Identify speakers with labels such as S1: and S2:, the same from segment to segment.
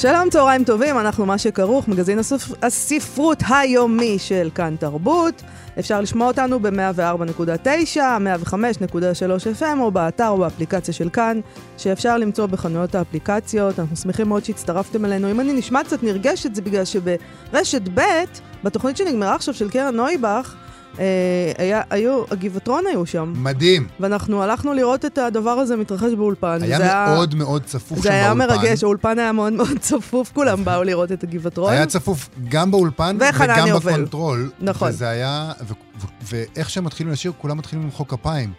S1: שלום, צהריים טובים, אנחנו מה שכרוך, מגזין הספר... הספרות היומי של כאן תרבות. אפשר לשמוע אותנו ב-104.9, 105.3 FM, או באתר או באפליקציה של כאן, שאפשר למצוא בחנויות האפליקציות. אנחנו שמחים מאוד שהצטרפתם אלינו. אם אני נשמע קצת נרגשת, זה בגלל שברשת ב', בתוכנית שנגמרה עכשיו של קרן נויבך, היה, היו, הגבעתרון היו שם.
S2: מדהים.
S1: ואנחנו הלכנו לראות את הדבר הזה מתרחש באולפן.
S2: היה מאוד מאוד צפוף שם באולפן.
S1: זה היה מרגש, האולפן היה מאוד מאוד צפוף, כולם באו לראות את הגבעתרון.
S2: היה צפוף גם באולפן וגם
S1: יובל.
S2: בקונטרול.
S1: נכון.
S2: וזה היה, ו- ו- ואיך שהם מתחילים לשיר, כולם מתחילים למחוא כפיים.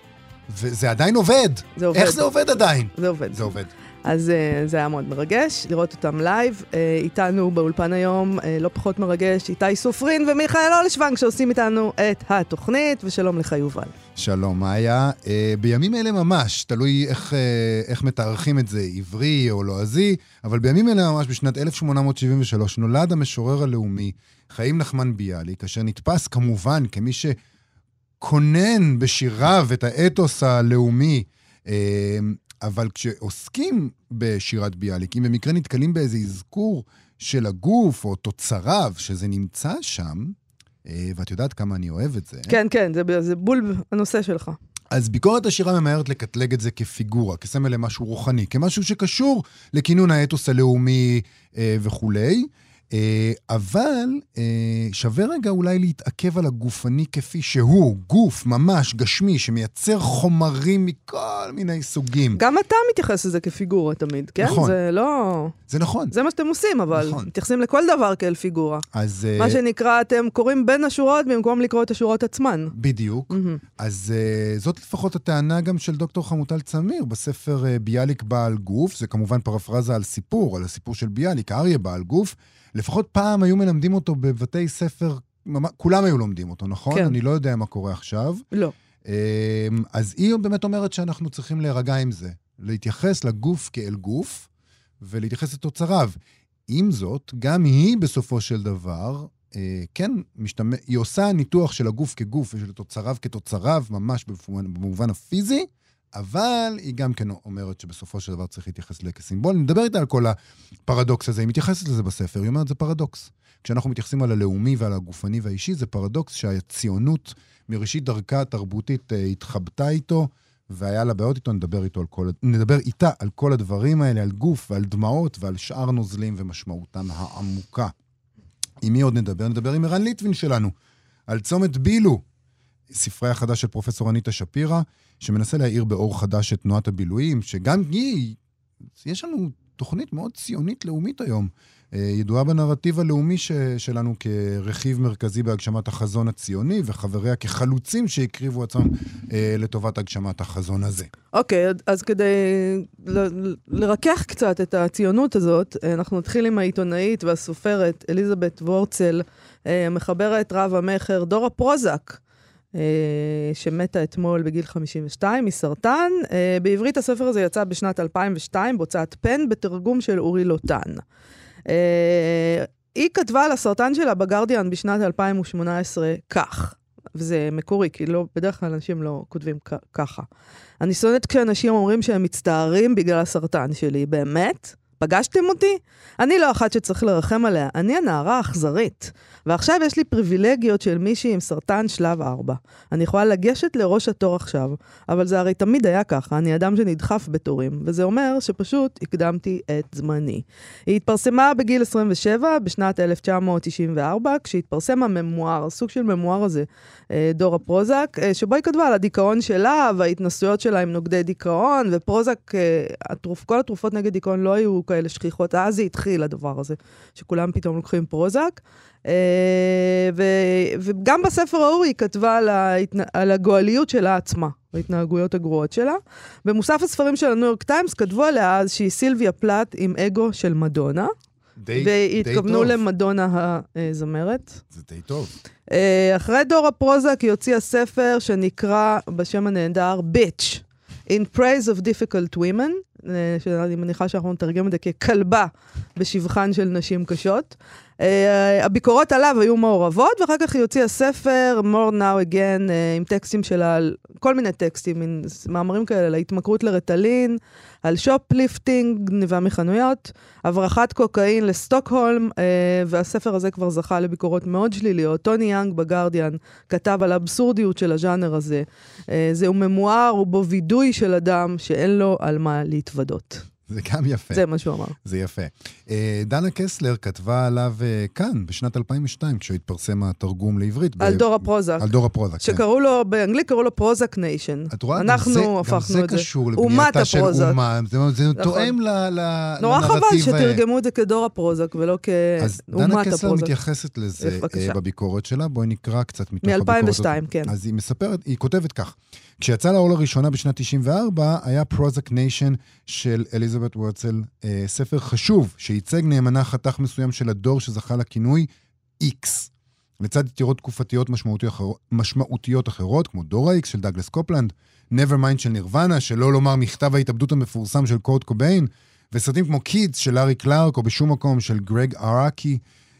S2: וזה עדיין עובד.
S1: זה עובד.
S2: איך זה עובד עדיין?
S1: זה עובד.
S2: זה עובד.
S1: אז אה, זה היה מאוד מרגש לראות אותם live. אה, איתנו באולפן היום, אה, לא פחות מרגש, איתי סופרין ומיכאל אולשוונג שעושים איתנו את התוכנית, ושלום לך יובל.
S2: שלום, מאיה. אה, בימים אלה ממש, תלוי איך, אה, איך מתארכים את זה, עברי או לועזי, אבל בימים אלה ממש, בשנת 1873, נולד המשורר הלאומי חיים נחמן ביאליק, אשר נתפס כמובן כמי שכונן בשיריו את האתוס הלאומי. אה, אבל כשעוסקים בשירת ביאליק, אם במקרה נתקלים באיזה אזכור של הגוף או תוצריו, שזה נמצא שם, אה, ואת יודעת כמה אני אוהב את זה.
S1: כן, כן, זה, זה בול הנושא שלך.
S2: אז ביקורת השירה ממהרת לקטלג את זה כפיגורה, כסמל למשהו רוחני, כמשהו שקשור לכינון האתוס הלאומי אה, וכולי. אה, אבל אה, שווה רגע אולי להתעכב על הגופני כפי שהוא, גוף ממש גשמי שמייצר חומרים מכל מיני סוגים.
S1: גם אתה מתייחס לזה כפיגורה תמיד, כן?
S2: נכון.
S1: זה לא...
S2: זה נכון.
S1: זה מה שאתם עושים, אבל
S2: נכון.
S1: מתייחסים לכל דבר כאל פיגורה.
S2: אז... אה,
S1: מה שנקרא, אתם קוראים בין השורות במקום לקרוא את השורות עצמן.
S2: בדיוק.
S1: מהמם.
S2: אז זאת לפחות הטענה גם של דוקטור חמוטל צמיר בספר ביאליק בעל גוף, זה כמובן פרפרזה על סיפור, על הסיפור של ביאליק, אריה בעל גוף. לפחות פעם היו מלמדים אותו בבתי ספר, כולם היו לומדים אותו, נכון?
S1: כן.
S2: אני לא יודע מה קורה עכשיו.
S1: לא.
S2: Um, אז היא באמת אומרת שאנחנו צריכים להירגע עם זה, להתייחס לגוף כאל גוף ולהתייחס לתוצריו. עם זאת, גם היא בסופו של דבר, אה, כן, משתמש, היא עושה ניתוח של הגוף כגוף ושל תוצריו כתוצריו, ממש במובן, במובן הפיזי, אבל היא גם כן אומרת שבסופו של דבר צריך להתייחס לזה כסימבול. אני מדבר איתה על כל הפרדוקס הזה, היא מתייחסת לזה בספר, היא אומרת, זה פרדוקס. כשאנחנו מתייחסים על הלאומי ועל הגופני והאישי, זה פרדוקס שהציונות מראשית דרכה התרבותית אה, התחבטה איתו, והיה לה בעיות איתו, נדבר, איתו על כל, נדבר איתה על כל הדברים האלה, על גוף ועל דמעות ועל שאר נוזלים ומשמעותם העמוקה. עם מי עוד נדבר? נדבר עם ערן ליטבין שלנו, על צומת בילו, ספרי החדש של פרופסור אניטה שפירא, שמנסה להאיר באור חדש את תנועת הבילויים, שגם היא, יש לנו תוכנית מאוד ציונית לאומית היום, אה, ידועה בנרטיב הלאומי ש, שלנו כרכיב מרכזי בהגשמת החזון הציוני, וחבריה כחלוצים שהקריבו עצמם אה, לטובת הגשמת החזון הזה.
S1: אוקיי, אז כדי ל- לרכך קצת את הציונות הזאת, אה, אנחנו נתחיל עם העיתונאית והסופרת אליזבת וורצל, אה, מחברת רב המכר דורה פרוזק. אה, שמתה אתמול בגיל 52 מסרטן. אה, בעברית הספר הזה יצא בשנת 2002 בהוצאת פן בתרגום של אורי לוטן. אה, היא כתבה על הסרטן שלה בגרדיאן בשנת 2018 כך, וזה מקורי, כי לא, בדרך כלל אנשים לא כותבים ככה. אני שונאת כשאנשים אומרים שהם מצטערים בגלל הסרטן שלי, באמת? פגשתם אותי? אני לא אחת שצריך לרחם עליה, אני הנערה האכזרית. ועכשיו יש לי פריבילגיות של מישהי עם סרטן שלב 4. אני יכולה לגשת לראש התור עכשיו, אבל זה הרי תמיד היה ככה, אני אדם שנדחף בתורים, וזה אומר שפשוט הקדמתי את זמני. היא התפרסמה בגיל 27 בשנת 1994, כשהתפרסם הממואר, סוג של ממואר הזה, אה, דורה פרוזק, אה, שבו היא כתבה על הדיכאון שלה וההתנסויות שלה עם נוגדי דיכאון, ופרוזק, אה, כל התרופות נגד דיכאון לא היו כאלה שכיחות, אז זה התחיל הדבר הזה, שכולם פתאום לוקחים פרוזק. אה, ו- וגם בספר ההוא היא כתבה על, ההתנ... על הגועליות שלה עצמה, ההתנהגויות הגרועות שלה. במוסף הספרים של הניו יורק טיימס כתבו עליה אז שהיא סילביה פלט עם אגו של מדונה.
S2: די, די
S1: והתכוונו
S2: טוב.
S1: למדונה הזמרת.
S2: זה די טוב.
S1: אה, אחרי דורה פרוזק היא הוציאה ספר שנקרא בשם הנהדר Bitch, In Praise of Difficult Women, אה, שאני מניחה שאנחנו נתרגם את זה ככלבה בשבחן של נשים קשות. אה, הביקורות עליו היו מעורבות, ואחר כך היא הוציאה ספר, More Now Again, אה, עם טקסטים שלה, כל מיני טקסטים, מין מאמרים כאלה, על ההתמכרות לרטלין, על shoplifting, גניבה מחנויות, הברחת קוקאין לסטוקהולם, אה, והספר הזה כבר זכה לביקורות מאוד שליליות. טוני יאנג בגרדיאן כתב על האבסורדיות של הז'אנר הזה. זהו ממואר ובו וידוי של אדם שאין לו על מה להתוודות.
S2: זה גם יפה.
S1: זה מה שהוא אמר.
S2: זה יפה. אה, דנה קסלר כתבה עליו אה, כאן, בשנת 2002, כשהתפרסם התרגום לעברית.
S1: על
S2: ב-
S1: דור הפרוזק.
S2: על דור הפרוזק, כן.
S1: שקראו לו, באנגלית קראו לו Prozac Nation.
S2: את רואה? גם
S1: אנחנו
S2: זה- גם
S1: הפכנו
S2: זה
S1: את זה.
S2: קשור לבנייתה של
S1: הפרוזק.
S2: אומה. זה, זה
S1: נכון.
S2: תואם ל, ל,
S1: נורא חבל
S2: אה,
S1: שתרגמו את זה כדור הפרוזק ולא
S2: אז דנה
S1: כאומת
S2: קסלר
S1: הפרוזק.
S2: מתייחסת לזה בביקורת שלה, בואי נקרא קצת מתוך הביקורת הזאת.
S1: מ-2002, כן.
S2: אז היא מספרת, היא כותבת כך: כשיצא לאור לראשונה בשנת 94, היה Prozac Nation של אליזבת וורצל, אה, ספר חשוב שייצג נאמנה חתך מסוים של הדור שזכה לכינוי X. לצד יצירות תקופתיות משמעותיות, אחר, משמעותיות אחרות, כמו דור ה-X של דאגלס קופלנד, Nevermind של נירוונה, שלא לומר מכתב ההתאבדות המפורסם של קורט קוביין, וסרטים כמו Kids של לארי קלארק, או בשום מקום של גרג אראקי.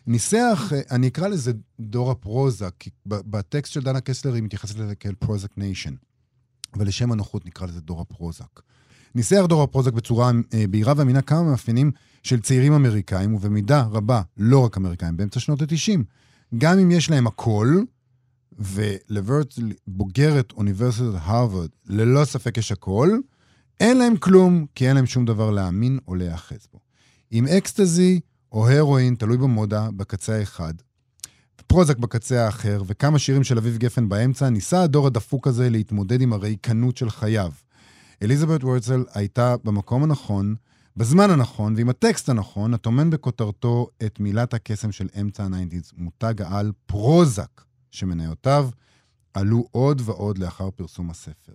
S2: ניסח, אה, אני אקרא לזה דור הפרוזק, כי בטקסט של דנה קסלר היא מתייחסת לזה כאל Prozac Nation. ולשם הנוחות נקרא לזה דור הפרוזק. ניסח דור הפרוזק בצורה אה, בהירה ואמינה כמה מאפיינים של צעירים אמריקאים, ובמידה רבה לא רק אמריקאים, באמצע שנות ה-90. גם אם יש להם הכל, ולוורטל בוגרת אוניברסיטת הרווארד, ללא ספק יש הכל, אין להם כלום, כי אין להם שום דבר להאמין או להיאחז בו. עם אקסטזי או הרואין, תלוי במודה, בקצה האחד, פרוזק בקצה האחר, וכמה שירים של אביב גפן באמצע, ניסה הדור הדפוק הזה להתמודד עם הריקנות של חייו. אליזבת וורצל הייתה במקום הנכון, בזמן הנכון ועם הטקסט הנכון, הטומן בכותרתו את מילת הקסם של אמצע ה nineties, מותג העל פרוזק, שמניותיו עלו עוד ועוד לאחר פרסום הספר,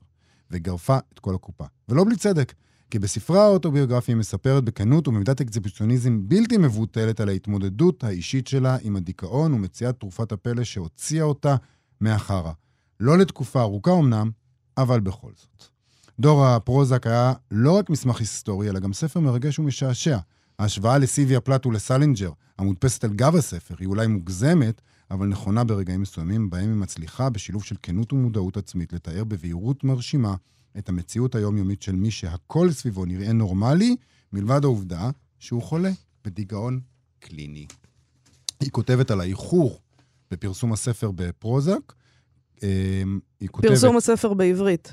S2: וגרפה את כל הקופה. ולא בלי צדק, כי בספרה האוטוביוגרפי היא מספרת בכנות ובמידת אקזיביציוניזם בלתי מבוטלת על ההתמודדות האישית שלה עם הדיכאון ומציאת תרופת הפלא שהוציאה אותה מהחרא. לא לתקופה ארוכה אמנם, אבל בכל זאת. דור הפרוזק היה לא רק מסמך היסטורי, אלא גם ספר מרגש ומשעשע. ההשוואה לסילביה פלאת' ולסלינג'ר, המודפסת על גב הספר, היא אולי מוגזמת, אבל נכונה ברגעים מסוימים, בהם היא מצליחה, בשילוב של כנות ומודעות עצמית, לתאר בבהירות מרשימה את המציאות היומיומית של מי שהכל סביבו נראה נורמלי, מלבד העובדה שהוא חולה בדיכאון קליני. היא כותבת על האיחור בפרסום הספר בפרוזק. אה, היא כותבת...
S1: פרסום הספר בעברית.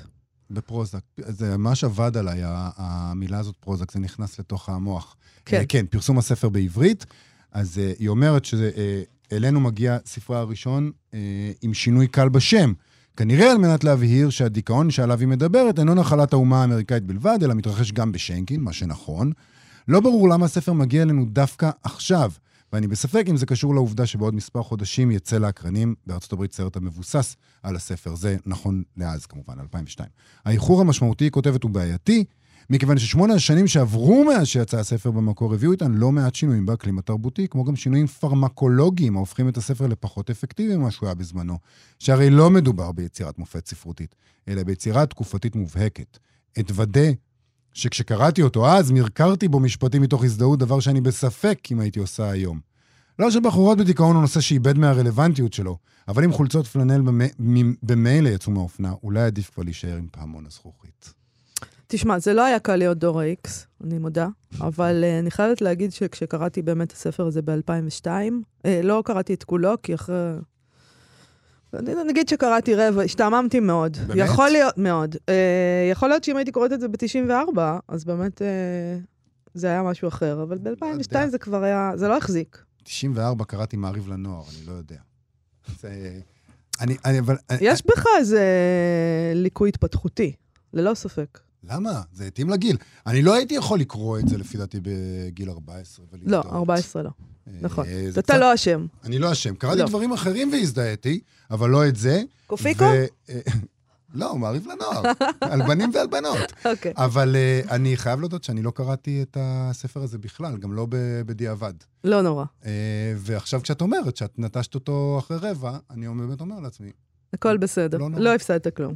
S2: בפרוזק. זה ממש עבד עליי, המילה הזאת פרוזק, זה נכנס לתוך המוח.
S1: כן.
S2: אה, כן, פרסום הספר בעברית. אז אה, היא אומרת שאלינו מגיע ספרה הראשון אה, עם שינוי קל בשם. כנראה על מנת להבהיר שהדיכאון שעליו היא מדברת אינו נחלת האומה האמריקאית בלבד, אלא מתרחש גם בשנקין, מה שנכון. לא ברור למה הספר מגיע אלינו דווקא עכשיו, ואני בספק אם זה קשור לעובדה שבעוד מספר חודשים יצא לאקרנים בארצות הברית סרט המבוסס על הספר. זה נכון לאז, כמובן, 2002. האיחור המשמעותי, כותבת, הוא בעייתי, מכיוון ששמונה השנים שעברו מאז שיצא הספר במקור הביאו איתן לא מעט שינויים באקלים התרבותי, כמו גם שינויים פרמקולוגיים ההופכים את הספר לפחות אפקטיבי ממה שהוא היה בזמנו, שהרי לא מדובר ביצירת מופת ספרותית, אלא ביצירה תקופתית מובהקת. אתוודה שכשקראתי אותו אז, מרקרתי בו משפטים מתוך הזדהות, דבר שאני בספק אם הייתי עושה היום. לא שבחורות בדיכאון הוא נושא שאיבד מהרלוונטיות שלו, אבל אם חולצות פלנל במ- במילא יצאו מהאופנה, אולי עדיף כבר להישאר עם פעמון הזכוכית.
S1: תשמע, זה לא היה קל להיות דור ה-X, אני מודה, אבל uh, אני חייבת להגיד שכשקראתי באמת את הספר הזה ב-2002, uh, לא קראתי את כולו, כי אחרי... אני- נגיד שקראתי רבע, השתעממתי מאוד.
S2: באמת?
S1: יכול להיות, מאוד. Uh, יכול להיות שאם הייתי קוראת את זה ב-94, אז באמת uh, זה היה משהו אחר, אבל
S2: יודע.
S1: ב-2002 זה כבר היה, זה לא החזיק.
S2: 94 קראתי מעריב לנוער, אני לא יודע. זה... אני, אני, אבל...
S1: יש בך איזה ליקוי התפתחותי, ללא ספק.
S2: למה? זה התאים לגיל. אני לא הייתי יכול לקרוא את זה, לפי דעתי, בגיל 14
S1: לא,
S2: ולהזדהות.
S1: 14 לא.
S2: אה,
S1: נכון. אתה
S2: קצת-
S1: לא אשם.
S2: אני לא אשם. קראתי
S1: לא.
S2: דברים אחרים והזדהיתי, אבל לא את זה.
S1: קופיקו?
S2: ו- אה, לא, מעריב לנוער, על בנים ועל בנות.
S1: אוקיי.
S2: אבל uh, אני חייב להודות שאני לא קראתי את הספר הזה בכלל, גם לא בדיעבד.
S1: לא נורא.
S2: Uh, ועכשיו כשאת אומרת שאת נטשת אותו אחרי רבע, אני באמת אומר לעצמי,
S1: הכל בסדר.
S2: לא.
S1: לא הפסדת כלום.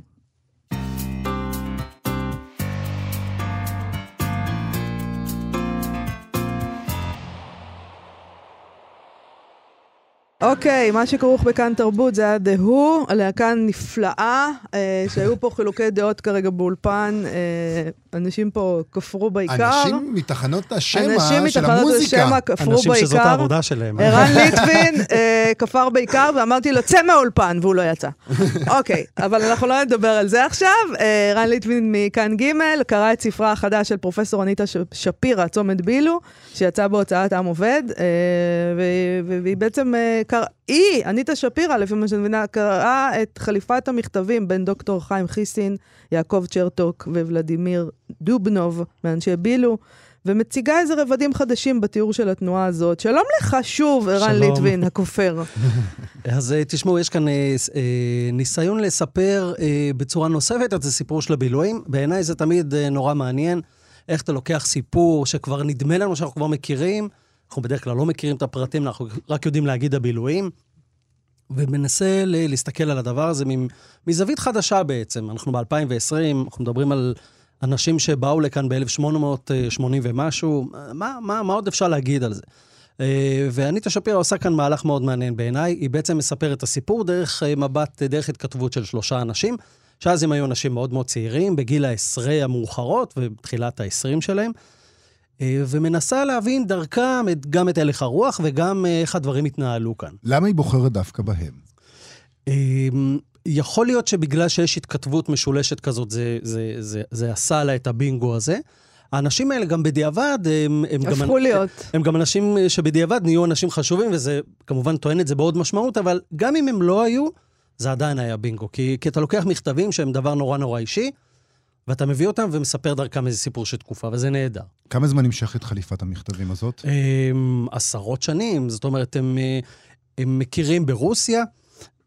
S1: אוקיי, מה שכרוך בכאן תרבות זה היה The Who, הלהקה נפלאה, אה, שהיו פה חילוקי דעות כרגע באולפן, אה, אנשים פה כפרו בעיקר.
S2: אנשים מתחנות השמע
S1: אנשים
S2: של המוזיקה.
S1: השמע כפרו
S3: אנשים שזאת
S1: בעיקר.
S3: העבודה שלהם.
S1: ערן ליטבין אה, כפר בעיקר, ואמרתי לו, צא מהאולפן, והוא לא יצא. אוקיי, אבל אנחנו לא נדבר על זה עכשיו. אה, ערן ליטבין מכאן ג' קרא את ספרה החדש של פרופסור אניטה שפירא, צומת בילו, שיצא בהוצאת עם עובד, אה, והיא בעצם, אה, קרא- היא, אניטה שפירא, לפי מה שאני מבינה, קראה את חליפת המכתבים בין דוקטור חיים חיסין, יעקב צ'רטוק וולדימיר דובנוב, מאנשי בילו. ומציגה איזה רבדים חדשים בתיאור של התנועה הזאת. שלום לך שוב, ערן. ליטבין, הכופר.
S3: אז אה, תשמעו, יש כאן אה, אה, ניסיון לספר אה, בצורה נוספת את הסיפור של הבילויים. בעיניי זה תמיד אה, נורא מעניין, איך אתה לוקח סיפור שכבר נדמה לנו שאנחנו כבר מכירים, אנחנו בדרך כלל לא מכירים את הפרטים, אנחנו רק יודעים להגיד הבילויים, ומנסה להסתכל על הדבר הזה מזווית חדשה בעצם. אנחנו ב-2020, אנחנו מדברים על אנשים שבאו לכאן ב-1880 ומשהו, מה, מה, מה עוד אפשר להגיד על זה? אה, ואניטה שפירא עושה כאן מהלך מאוד מעניין בעיניי. היא בעצם מספרת את הסיפור דרך אה, מבט, אה, דרך התכתבות של שלושה אנשים, שאז הם היו אנשים מאוד מאוד צעירים, בגיל העשרה המאוחרות ובתחילת העשרים שלהם, ומנסה להבין דרכם את, גם את הלך הרוח וגם אה, איך הדברים התנהלו כאן.
S2: למה היא בוחרת דווקא בהם?
S3: אמ, יכול להיות שבגלל שיש התכתבות משולשת כזאת, זה, זה, זה, זה עשה לה את הבינגו הזה. האנשים האלה גם בדיעבד, הם, הם, גם,
S1: להיות.
S3: הם גם אנשים שבדיעבד נהיו אנשים חשובים, וזה כמובן טוען את זה בעוד משמעות, אבל גם אם הם לא היו, זה עדיין היה בינגו. כי, כי אתה לוקח מכתבים שהם דבר נורא נורא אישי, ואתה מביא אותם ומספר דרכם איזה סיפור של תקופה, וזה נהדר.
S2: כמה זמן נמשכת חליפת המכתבים הזאת?
S3: הם, עשרות שנים, זאת אומרת, הם, אה, הם מכירים ברוסיה,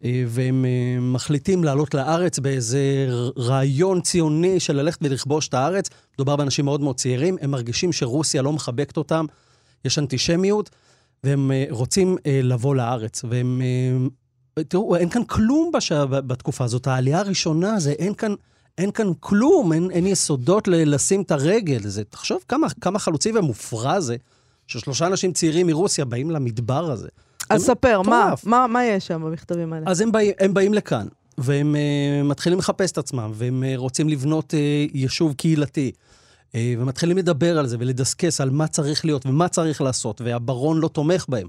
S3: אה, והם אה, מחליטים לעלות לארץ באיזה רעיון ציוני של ללכת ולכבוש את הארץ. מדובר באנשים מאוד מאוד צעירים, הם מרגישים שרוסיה לא מחבקת אותם, יש אנטישמיות, והם רוצים לבוא לארץ. והם... תראו, אין כאן כלום בש... בתקופה הזאת. העלייה הראשונה זה אין כאן... אין כאן כלום, אין, אין יסודות ל- לשים את הרגל. זה, תחשוב כמה, כמה חלוצי ומופרע זה, ששלושה אנשים צעירים מרוסיה באים למדבר הזה.
S1: אז ספר, מה. מה, מה יש שם במכתבים האלה?
S3: אז הם, באים, הם באים לכאן, והם uh, מתחילים לחפש את עצמם, והם uh, רוצים לבנות uh, יישוב קהילתי, uh, ומתחילים לדבר על זה ולדסקס על מה צריך להיות ומה צריך לעשות, והברון לא תומך בהם.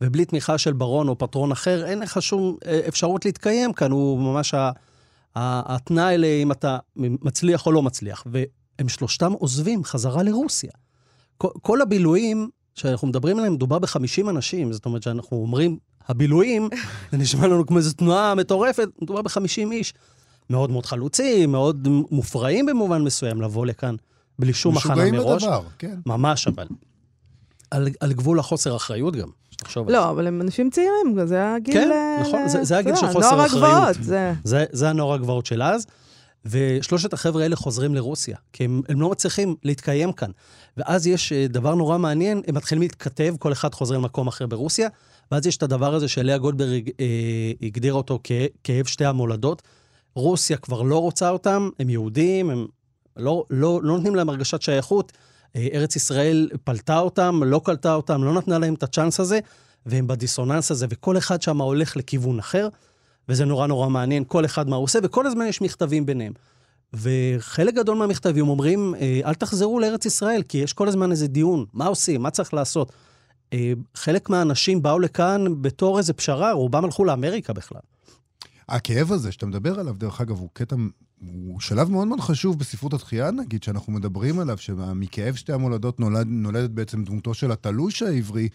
S3: ובלי תמיכה של ברון או פטרון אחר, אין לך שום אפשרות להתקיים כאן, הוא ממש ה, התנאי לאם אתה מצליח או לא מצליח. והם שלושתם עוזבים חזרה לרוסיה. כל, כל הבילויים שאנחנו מדברים עליהם, מדובר ב-50 אנשים, זאת אומרת שאנחנו אומרים, הבילויים, זה נשמע לנו כמו איזו תנועה מטורפת, מדובר ב-50 איש. מאוד מאוד חלוצים, מאוד מופרעים במובן מסוים, לבוא לכאן בלי שום הכנה
S2: משוגעים
S3: מראש.
S2: לדבר, כן.
S3: ממש אבל. על, על גבול החוסר אחריות גם, על זה.
S1: לא, אבל הם אנשים צעירים, זה הגיל...
S3: כן,
S1: אה,
S3: נכון,
S1: ל-
S3: זה- זה הגיל של חוסר
S1: נוער
S3: אחריות.
S1: הגבעות, זה...
S3: זה, זה הנוער הגבעות של אז. ושלושת החבר'ה האלה חוזרים לרוסיה, כי הם, הם לא מצליחים להתקיים כאן. ואז יש אה, דבר נורא מעניין, הם מתחילים להתכתב, כל אחד חוזר למקום אחר ברוסיה, ואז יש את הדבר הזה שלאה גולדברג אה, הגדיר אותו כ- כאב שתי המולדות. רוסיה כבר לא רוצה אותם, הם יהודים, הם לא, לא, לא נותנים להם הרגשת שייכות. ארץ ישראל פלטה אותם, לא קלטה אותם, לא נתנה להם את הצ'אנס הזה, והם בדיסוננס הזה, וכל אחד שם הולך לכיוון אחר. וזה נורא נורא מעניין, כל אחד מה הוא עושה, וכל הזמן יש מכתבים ביניהם. וחלק גדול מהמכתבים אומרים, אה, אל תחזרו לארץ ישראל, כי יש כל הזמן איזה דיון, מה עושים, מה צריך לעשות. אה, חלק מהאנשים באו לכאן בתור איזה פשרה, רובם הלכו לאמריקה בכלל.
S2: הכאב הזה שאתה מדבר עליו, דרך אגב, הוא קטע, הוא שלב מאוד מאוד חשוב בספרות התחייה, נגיד, שאנחנו מדברים עליו, שמכאב שתי המולדות נולד, נולדת בעצם דמותו של התלוש העברי,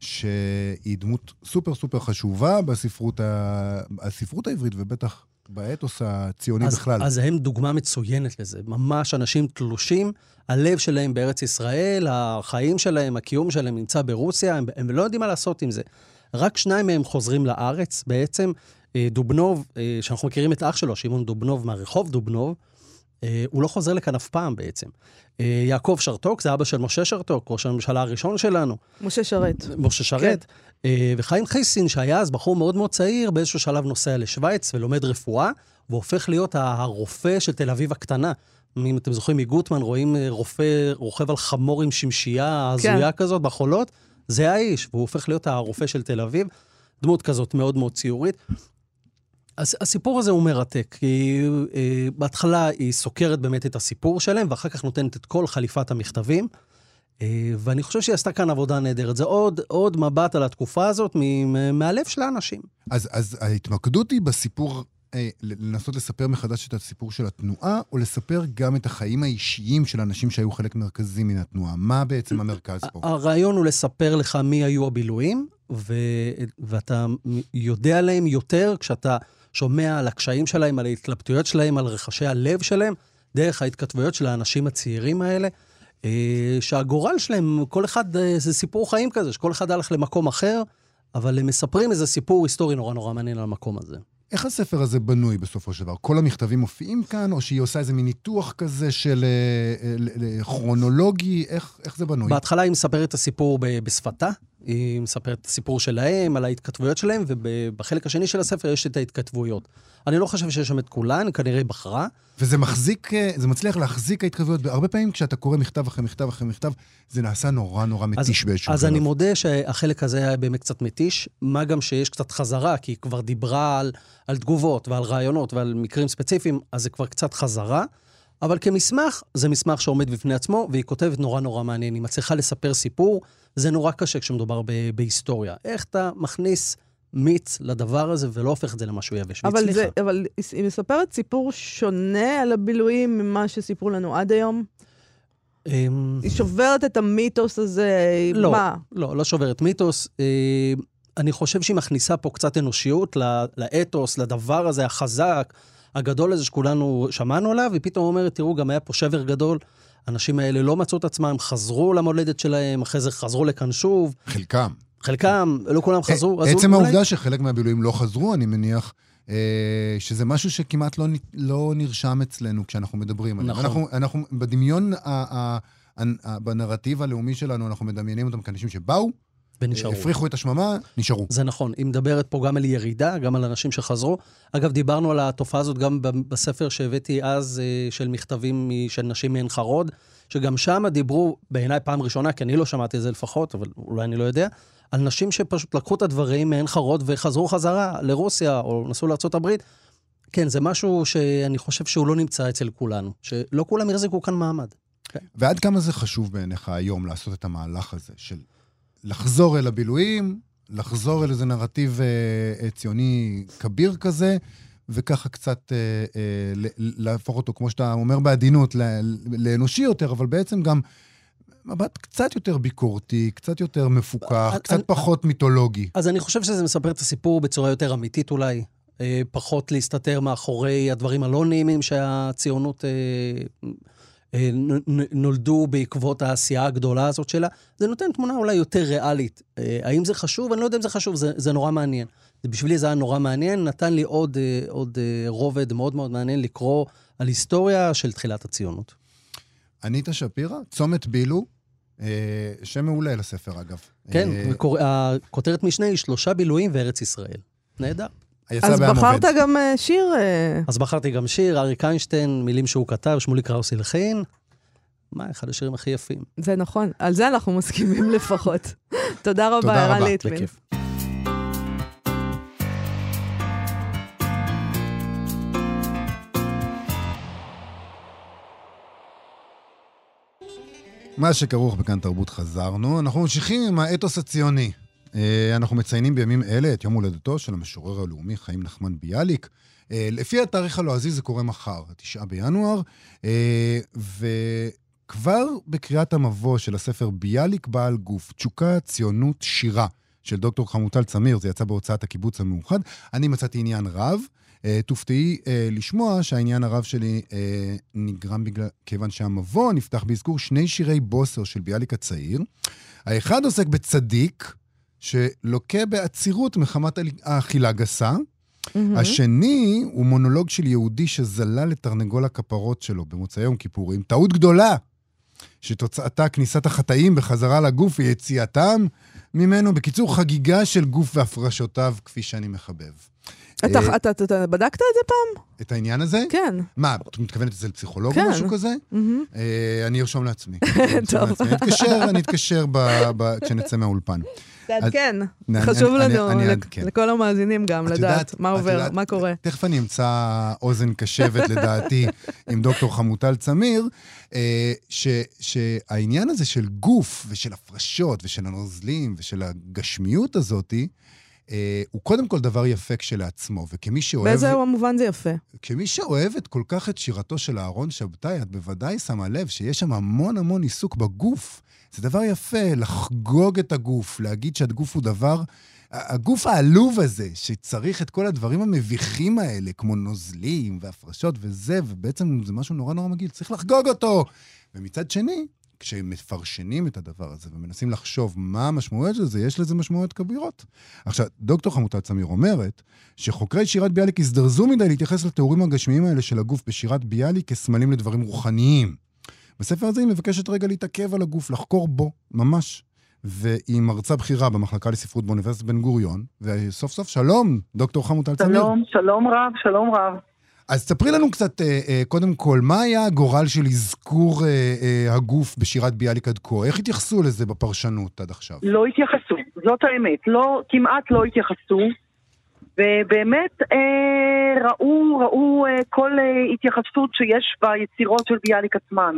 S2: שהיא דמות סופר סופר חשובה בספרות, ה... הספרות העברית, ובטח באתוס הציוני
S3: אז,
S2: בכלל.
S3: אז הם דוגמה מצוינת לזה. ממש אנשים תלושים, הלב שלהם בארץ ישראל, החיים שלהם, הקיום שלהם נמצא ברוסיה, הם, הם לא יודעים מה לעשות עם זה. רק שניים מהם חוזרים לארץ בעצם. אה, דובנוב, אה, שאנחנו מכירים את אח שלו, שמעון דובנוב מהרחוב דובנוב, אה, הוא לא חוזר לכאן אף פעם בעצם. יעקב שרתוק, זה אבא של משה שרתוק, ראש הממשלה הראשון שלנו,
S1: משה שרת.
S3: משה שרת. אה, וחיים חייסין, שהיה אז בחור מאוד מאוד צעיר, באיזשהו שלב נוסע לשוויץ ולומד רפואה, והופך להיות הרופא של תל אביב הקטנה. אם אתם זוכרים מגוטמן, רואים רופא רוכב על חמור עם שמשייה הזויה כזאת בחולות, זה האיש, והוא הופך להיות הרופא של תל אביב. דמות כזאת מאוד מאוד ציורית. הסיפור הזה הוא מרתק, כי אה, בהתחלה היא סוקרת באמת את הסיפור שלהם, ואחר כך נותנת את כל חליפת המכתבים. אה, ואני חושב שהיא עשתה כאן עבודה נהדרת. זה עוד, עוד מבט על התקופה הזאת מ- מהלב של האנשים.
S2: אז, אז ההתמקדות היא בסיפור, אה, לנסות לספר מחדש את הסיפור של התנועה, או לספר גם את החיים האישיים של אנשים שהיו חלק מרכזי מן התנועה? מה בעצם המרכז פה?
S3: הרעיון הוא לספר לך מי היו הבילויים, ו... ואתה יודע עליהם יותר כשאתה שומע על הקשיים שלהם, על ההתלבטויות שלהם, על רחשי הלב שלהם, דרך ההתכתבויות של האנשים הצעירים האלה. אה, שהגורל שלהם, כל אחד, אה, זה סיפור חיים כזה, שכל אחד הלך למקום אחר, אבל הם מספרים איזה סיפור היסטורי נורא נורא מעניין על המקום הזה.
S2: איך הספר הזה בנוי בסופו של דבר? כל המכתבים מופיעים כאן, או שהיא עושה איזה מין ניתוח כזה של אה, כרונולוגי? איך, איך זה בנוי?
S3: בהתחלה היא מספרת את הסיפור בשפתה, היא מספרת את הסיפור שלהם, על ההתכתבויות שלהם, ובחלק השני של הספר יש את ההתכתבויות. אני לא חושב שיש שם את כולן, כנראה בחרה.
S2: וזה מחזיק, אה, זה מצליח להחזיק ההתכתבויות. הרבה פעמים כשאתה קורא מכתב אחרי מכתב אחרי מכתב, זה נעשה נורא נורא מתיש באיזשהו
S3: אז אני מודה שהחלק הזה היה באמת קצת מתיש, מה גם שיש קצת חזרה, כי היא כבר דיברה על, על תגובות ועל רעיונות ועל מקרים ספציפיים, אז זה כבר קצת חזרה. אבל כמסמך, זה מסמך שעומד בפני עצמו, והיא כותבת נורא נורא מעניין. היא מצליחה לספר סיפור, זה נורא קשה כשמדובר ב- בהיסטוריה. איך אתה מכניס מיץ לדבר הזה ולא הופך את זה למשהו יבש?
S1: אבל,
S3: והצליחה.
S1: זה, אבל היא מספרת סיפור שונה על הבילויים ממה שסיפרו לנו עד היום?
S3: אמ,
S1: היא שוברת את המיתוס הזה,
S3: לא,
S1: מה?
S3: לא, לא שוברת מיתוס. אה, אני חושב שהיא מכניסה פה קצת אנושיות לאתוס, לדבר הזה החזק, הגדול הזה שכולנו שמענו עליו, והיא פתאום אומרת, תראו, גם היה פה שבר גדול. האנשים האלה לא מצאו את עצמם, חזרו למולדת שלהם, אחרי זה חזרו לכאן שוב.
S2: חלקם.
S3: חלקם, לא כולם חזרו.
S2: עצם
S3: אולי-
S2: העובדה שחלק מהבילויים לא חזרו, אני מניח, אה, שזה משהו שכמעט לא, לא נרשם אצלנו כשאנחנו מדברים עליהם.
S3: נכון.
S2: אנחנו, אנחנו בדמיון, ה- ה- ה- ה- בנרטיב הלאומי שלנו, אנחנו מדמיינים אותם כאנשים שבאו,
S3: ונשארו.
S2: הפריחו את השממה, נשארו.
S3: זה נכון. היא מדברת פה גם על ירידה, גם על אנשים שחזרו. אגב, דיברנו על התופעה הזאת גם בספר שהבאתי אז, אה, של מכתבים של נשים מעין חרוד, שגם שם דיברו, בעיניי פעם ראשונה, כי אני לא שמעתי את זה לפחות, אבל אולי אני לא יודע, על נשים שפשוט לקחו את הדברים מעין חרוד וחזרו חזרה לרוסיה, או נסעו לארה"ב. כן, זה משהו שאני חושב שהוא לא נמצא אצל כולנו, שלא כולם החזיקו כאן מעמד.
S2: ועד כמה זה חשוב בעיניך היום לעשות את המהלך הזה של לחזור אל הבילויים, לחזור אל איזה נרטיב אה, אה, ציוני כביר כזה, וככה קצת אה, אה, להפוך אותו, כמו שאתה אומר בעדינות, לאנושי יותר, אבל בעצם גם מבט קצת יותר ביקורתי, קצת יותר מפוקח,
S3: אני-
S2: קצת
S3: אני-
S2: פחות מיתולוגי.
S3: אז אני חושב שזה מספר את הסיפור בצורה יותר אמיתית אולי, אה, פחות להסתתר מאחורי הדברים הלא נעימים שהציונות אה, אה, נולדו בעקבות העשייה הגדולה הזאת שלה. זה נותן תמונה אולי יותר ריאלית. אה, האם זה חשוב? אני לא יודע אם זה חשוב, זה, זה נורא מעניין. זה בשבילי זה היה נורא מעניין, נתן לי עוד, אה, עוד אה, רובד מאוד מאוד מעניין לקרוא על היסטוריה של תחילת הציונות.
S2: אניטה שפירא, צומת בילו, אה, שם מעולה לספר אגב.
S3: כן,
S2: אה.
S3: הכותרת משנה היא שלושה בילויים וארץ ישראל. נהדר.
S1: אז בחרת
S2: עובד.
S1: גם אה, שיר, אה,
S3: אז בחרתי גם שיר, אריק איינשטיין, מילים שהוא כתב, שמולי קראוס הלחין. מה, אחד השירים הכי יפים.
S1: זה נכון, על זה אנחנו מסכימים לפחות. תודה רבה,
S2: תודה
S1: ערן
S2: רבה,
S1: ליטבין.
S3: בכיף.
S2: מה שכרוך בכאן תרבות חזרנו. אנחנו ממשיכים עם האתוס הציוני. אה, אנחנו מציינים בימים אלה את יום הולדתו של המשורר הלאומי חיים נחמן ביאליק. אה, לפי התאריך הלועזי זה קורה מחר, התשעה בינואר, אה, וכבר בקריאת המבוא של הספר ביאליק בעל גוף, תשוקה, ציונות, שירה, של דוקטור חמוטל צמיר, זה יצא בהוצאת הקיבוץ המאוחד, אני מצאתי עניין רב. תופתעי לשמוע שהעניין הרב שלי נגרם בגלל, כיוון שהמבוא נפתח באזכור שני שירי בוסר של ביאליק הצעיר. האחד עוסק בצדיק, שלוקה בעצירות מחמת האכילה גסה,
S1: מהמם.
S2: השני הוא מונולוג של יהודי שזלל לתרנגול הכפרות שלו במוצאי יום כיפורים. טעות גדולה, שתוצאתה כניסת החטאים בחזרה לגוף ויציאתם ממנו. בקיצור, חגיגה של גוף והפרשותיו, כפי שאני מחבב.
S1: אתה,
S2: אה,
S1: אתה, אתה, אתה בדקת את זה פעם?
S2: את העניין הזה?
S1: כן.
S2: מה, את מתכוונת אצל פסיכולוג
S1: כן.
S2: או משהו כזה? אה, אני ארשום לעצמי. אני
S1: טוב.
S2: לעצמי. אני אתקשר, אני אתקשר ב- ב- כשנצא מהאולפן.
S1: תעדכן.
S2: אני-
S1: חשוב
S2: אני-
S1: לנו,
S2: אני
S1: לק-
S2: אעדכן.
S1: לכל המאזינים גם, לדעת
S2: יודעת-
S1: מה עובר,
S2: יודעת-
S1: מה קורה.
S2: תכף אני אמצא אוזן קשבת, לדעתי, עם דוקטור חמוטל צמיר, אה, ש- שהעניין הזה של גוף ושל הפרשות ושל הנוזלים ושל הגשמיות הזאתי, אה, הוא קודם כל דבר יפה כשלעצמו, וכמי שאוהב...
S1: באיזה מובן זה יפה?
S2: כמי שאוהבת כל כך את שירתו של אהרון שבתאי, את בוודאי שמה לב שיש שם המון המון עיסוק בגוף. זה דבר יפה, לחגוג את הגוף, להגיד שהגוף הוא דבר... הגוף העלוב הזה, שצריך את כל הדברים המביכים האלה, כמו נוזלים והפרשות וזה, ובעצם זה משהו נורא נורא מגעיל, צריך לחגוג אותו. ומצד שני, כשמפרשנים את הדבר הזה ומנסים לחשוב מה המשמעויות של זה, יש לזה משמעויות כבירות. עכשיו, דוקטור חמוטל צמיר אומרת שחוקרי שירת ביאליק הזדרזו מדי להתייחס לתיאורים הגשמיים האלה של הגוף בשירת ביאליק כסמלים לדברים רוחניים. בספר הזה היא מבקשת רגע להתעכב על הגוף, לחקור בו, ממש. והיא מרצה בכירה במחלקה לספרות באוניברסיטת בן גוריון, וסוף סוף שלום, דוקטור חמוטל צמיר.
S4: שלום, שלום רב, שלום רב.
S2: אז ספרי לנו קצת, אה, אה, קודם כל, מה היה הגורל של אזכור אה, הגוף בשירת ביאליק עד כה? איך התייחסו לזה בפרשנות עד עכשיו?
S4: לא התייחסו, זאת האמת, לא, כמעט לא התייחסו, ובאמת אה, ראו, ראו אה, כל אה, התייחסות שיש ביצירות של ביאליק עצמן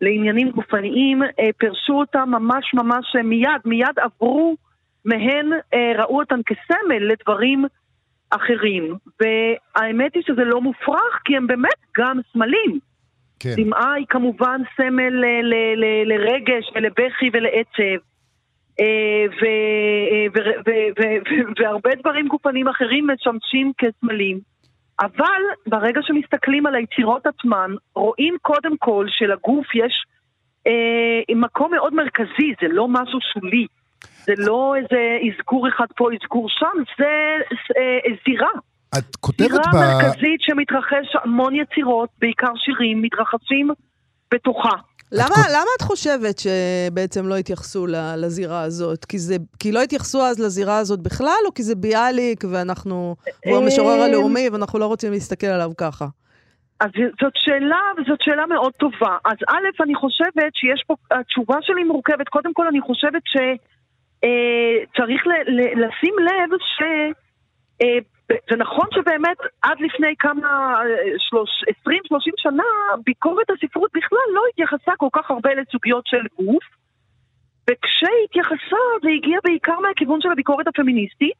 S4: לעניינים גופניים, אה, פרשו אותם ממש ממש מיד, מיד עברו מהן, אה, ראו אותן כסמל לדברים אחרים, והאמת היא שזה לא מופרך, כי הם באמת גם סמלים.
S2: כן.
S4: דמעה היא כמובן סמל ל- ל- ל- לרגש ולבכי ולעצב. אה, ו- והרבה דברים גופניים אחרים משמשים כסמלים. אבל ברגע שמסתכלים על היצירות עצמן, רואים קודם כל שלגוף יש אה, מקום מאוד מרכזי, זה לא משהו שולי. זה לא איזה אזכור אחד פה, אזכור שם, זה אה, זירה.
S2: את כותבת
S4: זירה
S2: ב...
S4: מרכזית שמתרחש המון יצירות, בעיקר שירים, מתרחשים בתוכה.
S1: למה,
S2: כות-
S1: למה את חושבת שבעצם לא התייחסו ל- לזירה הזאת? כי, זה, כי לא התייחסו אז לזירה הזאת בכלל, או כי זה ביאליק ואנחנו... הוא המשורר
S4: אה,
S1: הלאומי ואנחנו לא רוצים להסתכל עליו ככה?
S4: אז זאת שאלה, וזאת שאלה מאוד טובה. אז א', אני חושבת שיש פה, התשובה שלי מורכבת. קודם כל, אני חושבת שצריך ל- ל- לשים לב ש... אה, זה נכון שבאמת עד לפני כמה, אה, שלוש, 20-30 שנה, ביקורת הספרות בכלל לא התייחסה כל כך הרבה לסוגיות של גוף, וכשהתייחסה זה הגיע בעיקר מהכיוון של הביקורת הפמיניסטית,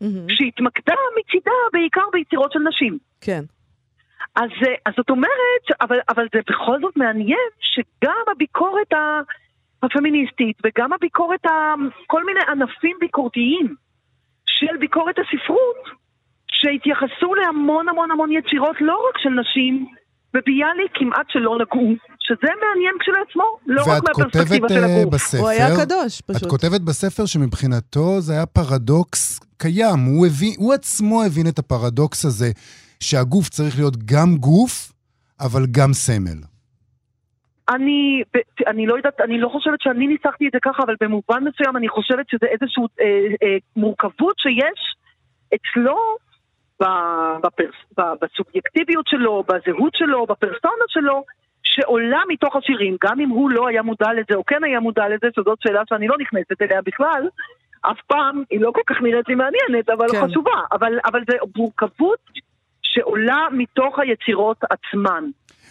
S1: מהמם.
S4: שהתמקדה מצידה בעיקר ביצירות של נשים.
S1: כן.
S4: אז, אה, אז זאת אומרת, אבל, אבל זה בכל זאת מעניין שגם הביקורת ה- הפמיניסטית וגם הביקורת, ה- כל מיני ענפים ביקורתיים של ביקורת הספרות, שהתייחסו להמון המון המון יצירות לא רק של נשים, וביאליק כמעט שלא נגעו, שזה מעניין כשלעצמו, לא רק
S2: ואת
S4: מהפרספקטיבה
S2: כותבת
S4: של
S2: אה,
S4: הגוף.
S2: בספר...
S1: הוא היה קדוש,
S2: את
S1: פשוט.
S2: כותבת בספר שמבחינתו זה היה פרדוקס קיים. הוא, הבין, הוא עצמו הבין את הפרדוקס הזה, שהגוף צריך להיות גם גוף, אבל גם סמל.
S4: אני, אני לא יודעת, אני לא חושבת שאני ניסחתי את זה ככה, אבל במובן מסוים אני חושבת שזה איזושהי אה, אה, מורכבות שיש אצלו ב- בפרס, ב- בסובייקטיביות שלו, בזהות שלו, בפרסונה שלו, שעולה מתוך השירים, גם אם הוא לא היה מודע לזה או כן היה מודע לזה, שזאת שאלה שאני לא נכנסת אליה בכלל, אף פעם, היא לא כל כך נראית לי מעניינת, אבל
S1: כן.
S4: כן. חשובה. אבל, אבל זה מורכבות שעולה מתוך היצירות עצמן.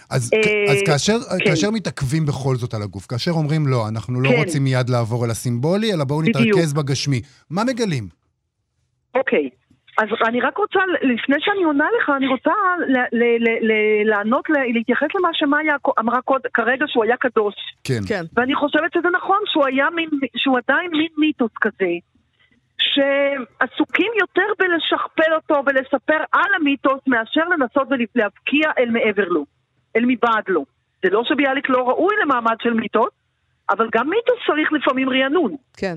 S2: אז,
S4: אה,
S2: אז כאשר,
S4: כן.
S2: כאשר מתעכבים בכל זאת על הגוף, כאשר אומרים לא, אנחנו לא
S4: כן.
S2: רוצים מיד לעבור אל הסימבולי, אלא בואו
S4: בדיוק.
S2: נתרכז בגשמי. מה מגלים?
S4: אוקיי, אז אני רק רוצה, לפני שאני עונה לך, אני רוצה ל- ל- ל- ל- לענות, ל- להתייחס למה שמאיה אמרה קוד, כרגע שהוא היה קדוש.
S2: כן.
S1: כן.
S4: ואני חושבת שזה נכון, שהוא היה מין, שהוא עדיין מין מיתוס כזה, שעסוקים יותר בלשכפל אותו ולספר על המיתוס, מאשר לנסות ולהבקיע אל מעבר לו, אל מבעד לו. זה לא שביאליק לא ראוי למעמד של מיתוס, אבל גם מיתוס צריך לפעמים רענון.
S1: כן.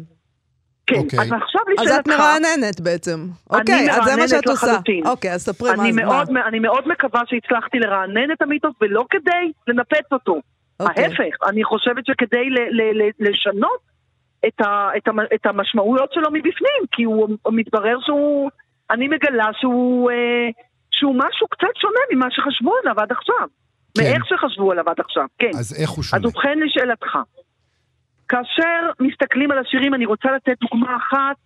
S4: כן,
S2: אוקיי.
S4: אז עכשיו
S1: אז
S4: לשאלתך...
S1: את מרעננת בעצם. אוקיי, אז זה מה שאת עושה.
S4: לחלוטין.
S1: אוקיי, אז ספרי מה אז.
S4: מאוד, אני מאוד מקווה שהצלחתי לרענן את המיתוס, ולא כדי לנפץ אותו.
S1: אוקיי.
S4: ההפך, אני חושבת שכדי ל- ל- ל- לשנות את, ה- את, המ- את המשמעויות שלו מבפנים, כי הוא מתברר שהוא, אני מגלה שהוא, אה, שהוא משהו קצת שונה ממה שחשבו עליו עד עכשיו.
S2: כן.
S4: מאיך שחשבו עליו עד עכשיו, כן.
S2: אז איך הוא שונה?
S4: אז ובכן לשאלתך, כאשר מסתכלים על השירים, אני רוצה לתת דוגמה אחת,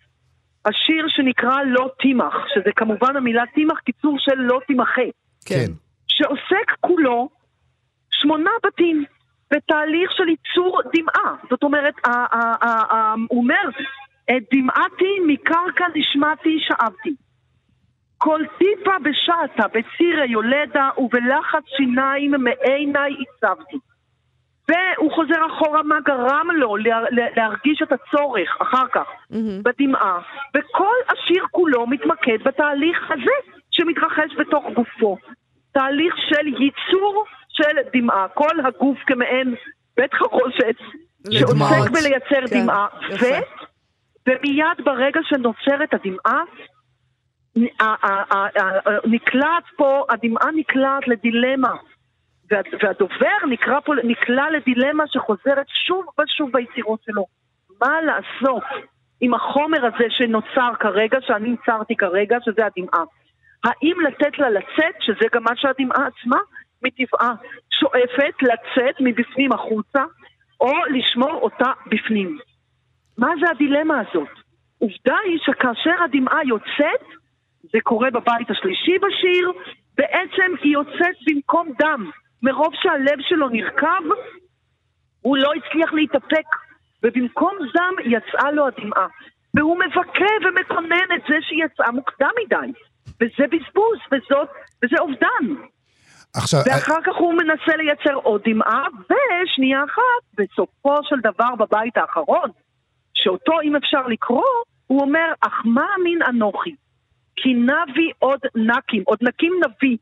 S4: השיר שנקרא לא תימח, שזה כמובן המילה תימח, קיצור של לא תימחה,
S1: כן.
S4: שעוסק כולו שמונה בתים בתהליך של ייצור דמעה. זאת אומרת, הוא אומר, "אה, דמעתי מקרקע נשמעתי שאבתי. כל טיפה בשעתה, בצירי יולדה, ובלחץ שיניים מעיניי עיצבתי. והוא חוזר אחורה מה גרם לו לה- לה- להרגיש את הצורך אחר כך
S1: מהמם.
S4: בדמעה, וכל השיר כולו מתמקד בתהליך הזה שמתרחש בתוך גופו. תהליך של ייצור של דמעה, כל הגוף כמעין בית חרושת שעוסק. בלייצר
S1: כן,
S4: דמעה,
S1: יפה.
S4: ו... ומיד ברגע שנוצרת הדמעה, נקלעת פה, הדמעה נקלעת לדילמה. וה- והדובר נקרא פה, נקלע לדילמה שחוזרת שוב ושוב ביצירות שלו. מה לעשות עם החומר הזה שנוצר כרגע, שאני ייצרתי כרגע, שזה הדמעה? האם לתת לה לצאת, שזה גם מה שהדמעה עצמה מטבעה שואפת לצאת מבפנים החוצה, או לשמור אותה בפנים? מה זה הדילמה הזאת? עובדה היא שכאשר הדמעה יוצאת, זה קורה בבית השלישי בשיר, בעצם היא יוצאת במקום דם. מרוב שהלב שלו נרקב, הוא לא הצליח להתאפק, ובמקום דם יצאה לו הדמעה. והוא מבכה ומקונן את זה שהיא יצאה מוקדם מדי. וזה בזבוז, וזאת, וזה אובדן.
S2: עכשיו,
S4: ואחר כך הוא מנסה לייצר עוד דמעה, ושנייה אחת, בסופו של דבר בבית האחרון, שאותו אם אפשר לקרוא, הוא אומר, אך מה אמין אנוכי? כי נבי עוד נקים, עוד נקים נביא,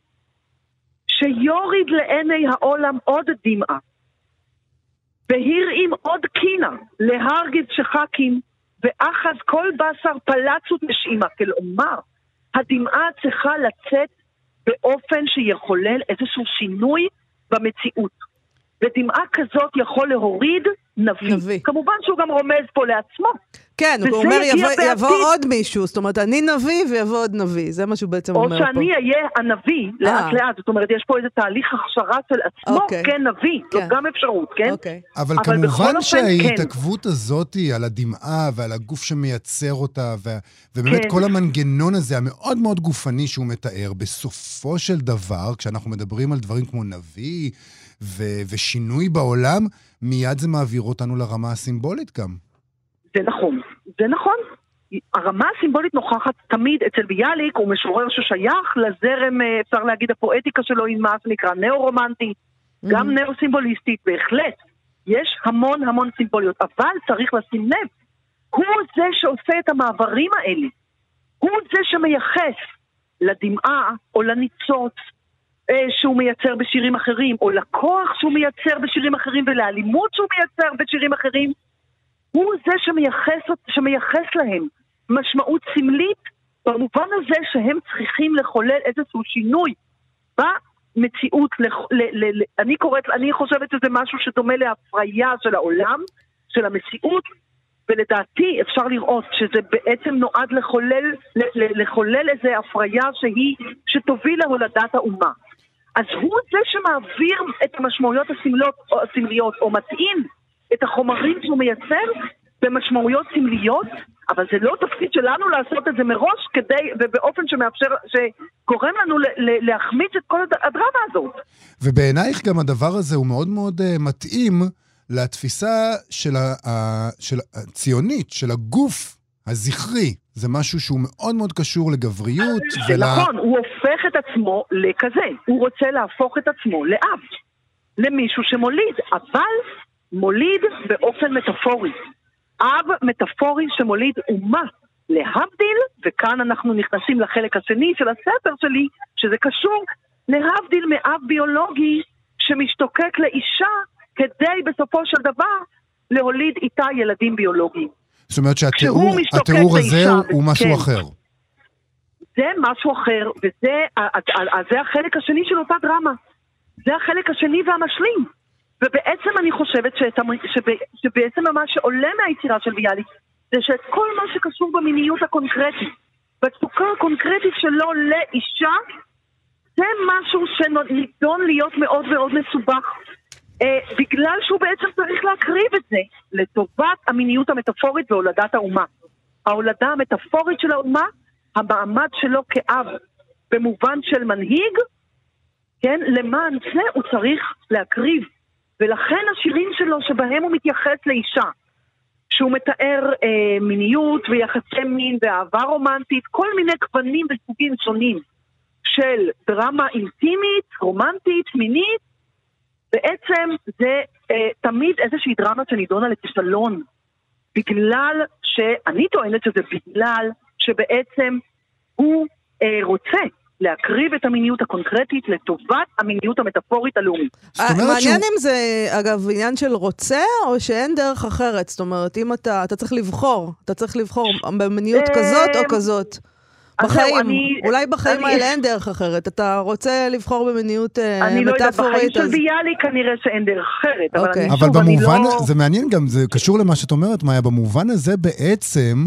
S4: שיוריד לעיני העולם עוד דמעה, והרעים עוד קינה, להרגיז שחקים, ואחז כל בשר פלצות נשימה. כלומר, הדמעה צריכה לצאת באופן שיחולל איזשהו שינוי במציאות. ודמעה כזאת יכול להוריד נביא.
S1: נביא.
S4: כמובן שהוא גם רומז פה לעצמו.
S1: כן, הוא אומר, יבוא-
S4: בעתיד.
S1: יבוא עוד מישהו, זאת אומרת, אני נביא ויבוא עוד נביא, זה מה שהוא בעצם
S4: או
S1: אומר פה.
S4: שאני אהיה הנביא לאט לאט, זאת אומרת, יש פה איזה תהליך הכשרה של עצמו
S1: אוקיי.
S4: כנביא, זאת
S1: כן.
S4: גם אפשרות, כן?
S1: אוקיי.
S2: אבל
S4: אבל
S2: כמובן שההתעכבות הזאת על הדמעה ועל הגוף שמייצר אותה, ו- ובאמת
S4: כן.
S2: כל המנגנון הזה, המאוד מאוד גופני שהוא מתאר, בסופו של דבר, כשאנחנו מדברים על דברים כמו נביא ו- ושינוי בעולם, מיד זה מעביר אותנו לרמה הסימבולית גם.
S4: זה נכון, זה נכון. הרמה הסימבולית נוכחת תמיד אצל ביאליק, הוא משורר ששייך לזרם, אה, אפשר להגיד, הפואטיקה שלו, עם מה שנקרא נאו-רומנטי, גם נאו-סימבוליסטית, בהחלט. יש המון המון סימבוליות, אבל צריך לשים לב, הוא זה שעושה את המעברים האלה. הוא זה שמייחס לדמעה או לניצוץ שהוא מייצר בשירים אחרים, או לכוח שהוא מייצר בשירים אחרים ולאלימות שהוא מייצר בשירים אחרים, הוא זה שמייחס, שמייחס להם משמעות סמלית במובן הזה שהם צריכים לחולל איזשהו שינוי במציאות. לח, ל, ל, ל, אני קוראת, אני חושבת שזה משהו שדומה להפריה של העולם, של המציאות, ולדעתי אפשר לראות שזה בעצם נועד לחולל, לחולל איזו הפריה שהיא, שתוביל להולדת האומה. אז הוא זה שמעביר את המשמעויות הסמליות, או, הסמליות, או מתאים את החומרים שהוא מייצר במשמעויות סמליות, אבל זה לא תפקיד שלנו לעשות את זה מראש כדי, ובאופן שמאפשר, שגורם לנו להחמיץ את כל הד- הדרמה הזאת.
S2: ובעינייך גם הדבר הזה הוא מאוד מאוד uh, מתאים לתפיסה של ה- ה- של הציונית, של הגוף הזכרי. זה משהו שהוא מאוד מאוד קשור לגבריות
S4: זה נכון, הוא הופך את עצמו לכזה. הוא רוצה להפוך את עצמו לאב, למישהו שמוליד, אבל מוליד באופן מטאפורי. אב מטאפורי שמוליד אומה. להבדיל, וכאן אנחנו נכנסים לחלק השני של הספר שלי, שזה קשור, להבדיל מאב ביולוגי שמשתוקק לאישה כדי בסופו של דבר להוליד איתה ילדים ביולוגיים.
S2: זאת אומרת שהתיאור הזה
S4: לאישה,
S2: הוא משהו
S4: כן.
S2: אחר.
S4: זה משהו אחר, וזה זה החלק השני של אותה דרמה. זה החלק השני והמשלים. ובעצם אני חושבת שאת, שב, שבעצם מה שעולה מהיצירה של ביאליק זה שאת כל מה שקשור במיניות הקונקרטית, בתפוקה הקונקרטית שלו לאישה, זה משהו שנידון להיות מאוד מאוד מסובך. אה, בגלל שהוא בעצם צריך להקריב את זה לטובת המיניות המטאפורית והולדת האומה. ההולדה המטאפורית של האומה, המעמד שלו כאב במובן של מנהיג, כן, למען זה הוא צריך להקריב. ולכן השירים שלו שבהם הוא מתייחס לאישה, שהוא מתאר אה, מיניות ויחסי מין ואהבה רומנטית, כל מיני גוונים וסוגים שונים של דרמה אינטימית, רומנטית, מינית, בעצם זה אה, תמיד איזושהי דרמה שנידונה לכישלון. בגלל שאני טוענת שזה בגלל שבעצם הוא אה, רוצה להקריב את המיניות הקונקרטית לטובת המיניות המטאפורית הלאומית.
S1: מעניין
S2: שהוא-
S1: אם זה, אגב, עניין של רוצה, או שאין דרך אחרת. זאת אומרת, אם אתה, אתה צריך לבחור, אתה צריך לבחור במיניות
S4: אה,
S1: כזאת או כזאת. בחיים,
S4: אני-
S1: אולי בחיים
S4: אני-
S1: האלה אין דרך אחרת. אתה רוצה לבחור במיניות אה,
S4: אני לא יודעת, בחיים
S1: מטאפורית,
S4: של. ביאליק כנראה שאין דרך אחרת, אבל
S1: אוקיי.
S4: אני
S2: אבל
S4: שוב, אני
S2: במובן,
S4: לא...
S2: זה מעניין גם, זה קשור למה שאת אומרת, מאיה, במובן הזה בעצם,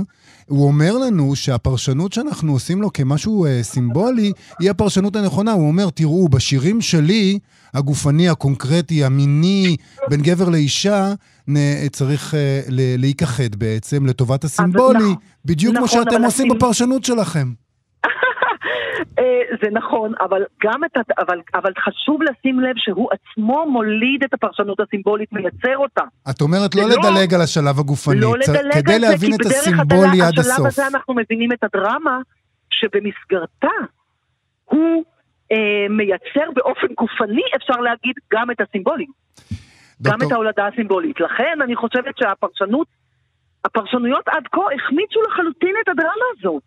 S2: הוא אומר לנו שהפרשנות שאנחנו עושים לו כמשהו אה, סימבולי, היא הפרשנות הנכונה. הוא אומר, תראו, בשירים שלי, הגופני, הקונקרטי, המיני, בין גבר לאישה, נ, צריך אה, להיכחד בעצם לטובת הסימבולי,
S4: נכון,
S2: בדיוק כמו
S4: נכון,
S2: שאתם
S4: אבל
S2: עושים
S4: הסימ-
S2: בפרשנות שלכם.
S4: אה, זה נכון, אבל גם את. אבל, אבל חשוב לשים לב שהוא עצמו מוליד את הפרשנות הסימבולית, מייצר אותה.
S2: את אומרת לא
S4: לא-
S2: לדלג על השלב הגופני,
S4: לא
S2: צ-
S4: לדלג
S2: כדי להבין
S4: כי
S2: את
S4: בדרך
S2: הסימבולי
S4: השלב-
S2: עד
S4: השלב
S2: הסוף.
S4: הזה אנחנו מבינים את הדרמה שבמסגרתה הוא אה, מייצר באופן גופני, אפשר להגיד, גם את הסימבולים. גם
S2: דוקטור-
S4: את ההולדה הסימבולית. לכן אני חושבת שהפרשנות, הפרשנויות עד כה החמיצו לחלוטין את הדרמה הזאת.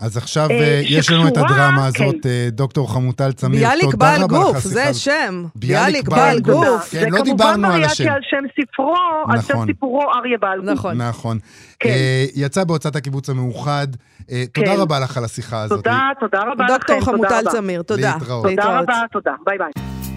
S2: אז עכשיו
S4: אה,
S2: אה, יש לנו את הדרמה
S4: כן.
S2: הזאת, אה, דוקטור חמוטל צמיר, תודה רבה לך
S1: גוף,
S2: על
S1: זה. שם.
S2: ביאליק בעל גוף. כן,
S4: זה
S2: לא
S4: כמובן
S2: דיברנו על השם.
S4: על שם ספרו, על שם
S2: נכון.
S4: סיפורו אריה בעל גוף.
S1: נכון.
S2: נכון.
S4: כן.
S2: יצא בהוצאת הקיבוץ המאוחד. אה, תודה
S4: כן.
S2: רבה לך על השיחה הזאת.
S4: תודה, תודה רבה לכם,
S1: דוקטור חמוטל. צמיר, תודה.
S2: להתראות.
S4: תודה רבה, תודה, ביי ביי.